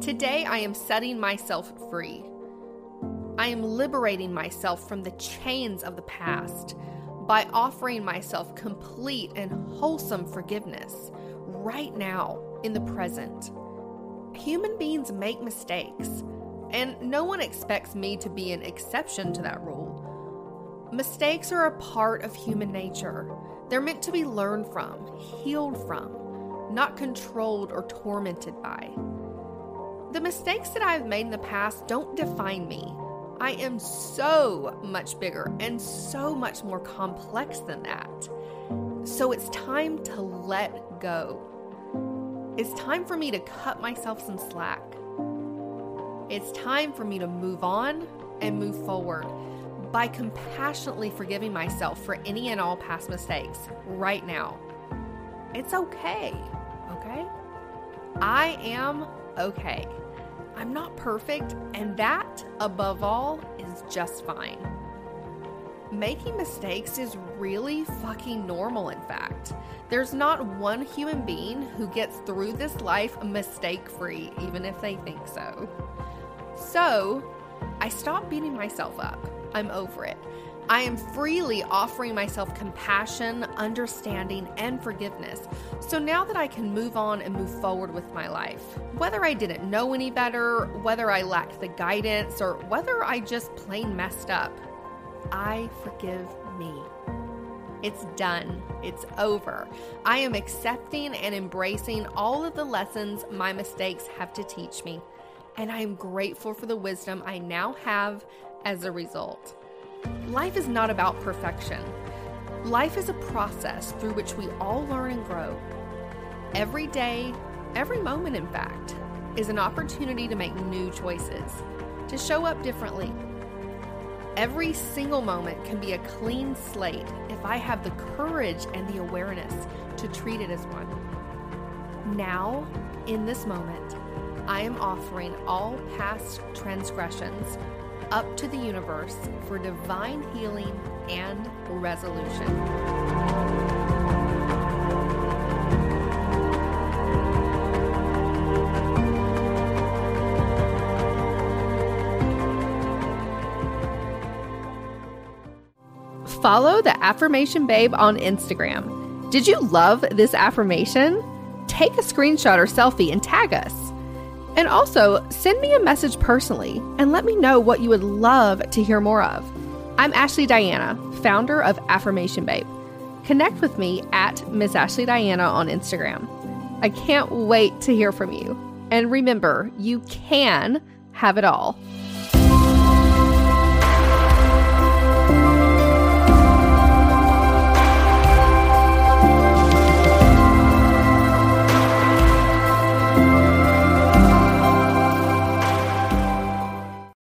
Today, I am setting myself free. I am liberating myself from the chains of the past by offering myself complete and wholesome forgiveness right now in the present. Human beings make mistakes, and no one expects me to be an exception to that rule. Mistakes are a part of human nature. They're meant to be learned from, healed from, not controlled or tormented by. The mistakes that I've made in the past don't define me. I am so much bigger and so much more complex than that. So it's time to let go. It's time for me to cut myself some slack. It's time for me to move on and move forward by compassionately forgiving myself for any and all past mistakes right now. It's okay, okay? I am okay. I'm not perfect, and that, above all, is just fine. Making mistakes is really fucking normal, in fact. There's not one human being who gets through this life mistake free, even if they think so. So, I stopped beating myself up. I'm over it. I am freely offering myself compassion, understanding, and forgiveness. So now that I can move on and move forward with my life, whether I didn't know any better, whether I lacked the guidance, or whether I just plain messed up, I forgive me. It's done. It's over. I am accepting and embracing all of the lessons my mistakes have to teach me. And I am grateful for the wisdom I now have as a result. Life is not about perfection. Life is a process through which we all learn and grow. Every day, every moment, in fact, is an opportunity to make new choices, to show up differently. Every single moment can be a clean slate if I have the courage and the awareness to treat it as one. Now, in this moment, I am offering all past transgressions up to the universe for divine healing and resolution. Follow the Affirmation Babe on Instagram. Did you love this affirmation? Take a screenshot or selfie and tag us. And also, send me a message personally and let me know what you would love to hear more of. I'm Ashley Diana, founder of Affirmation Babe. Connect with me at Miss Ashley Diana on Instagram. I can't wait to hear from you. And remember, you can have it all.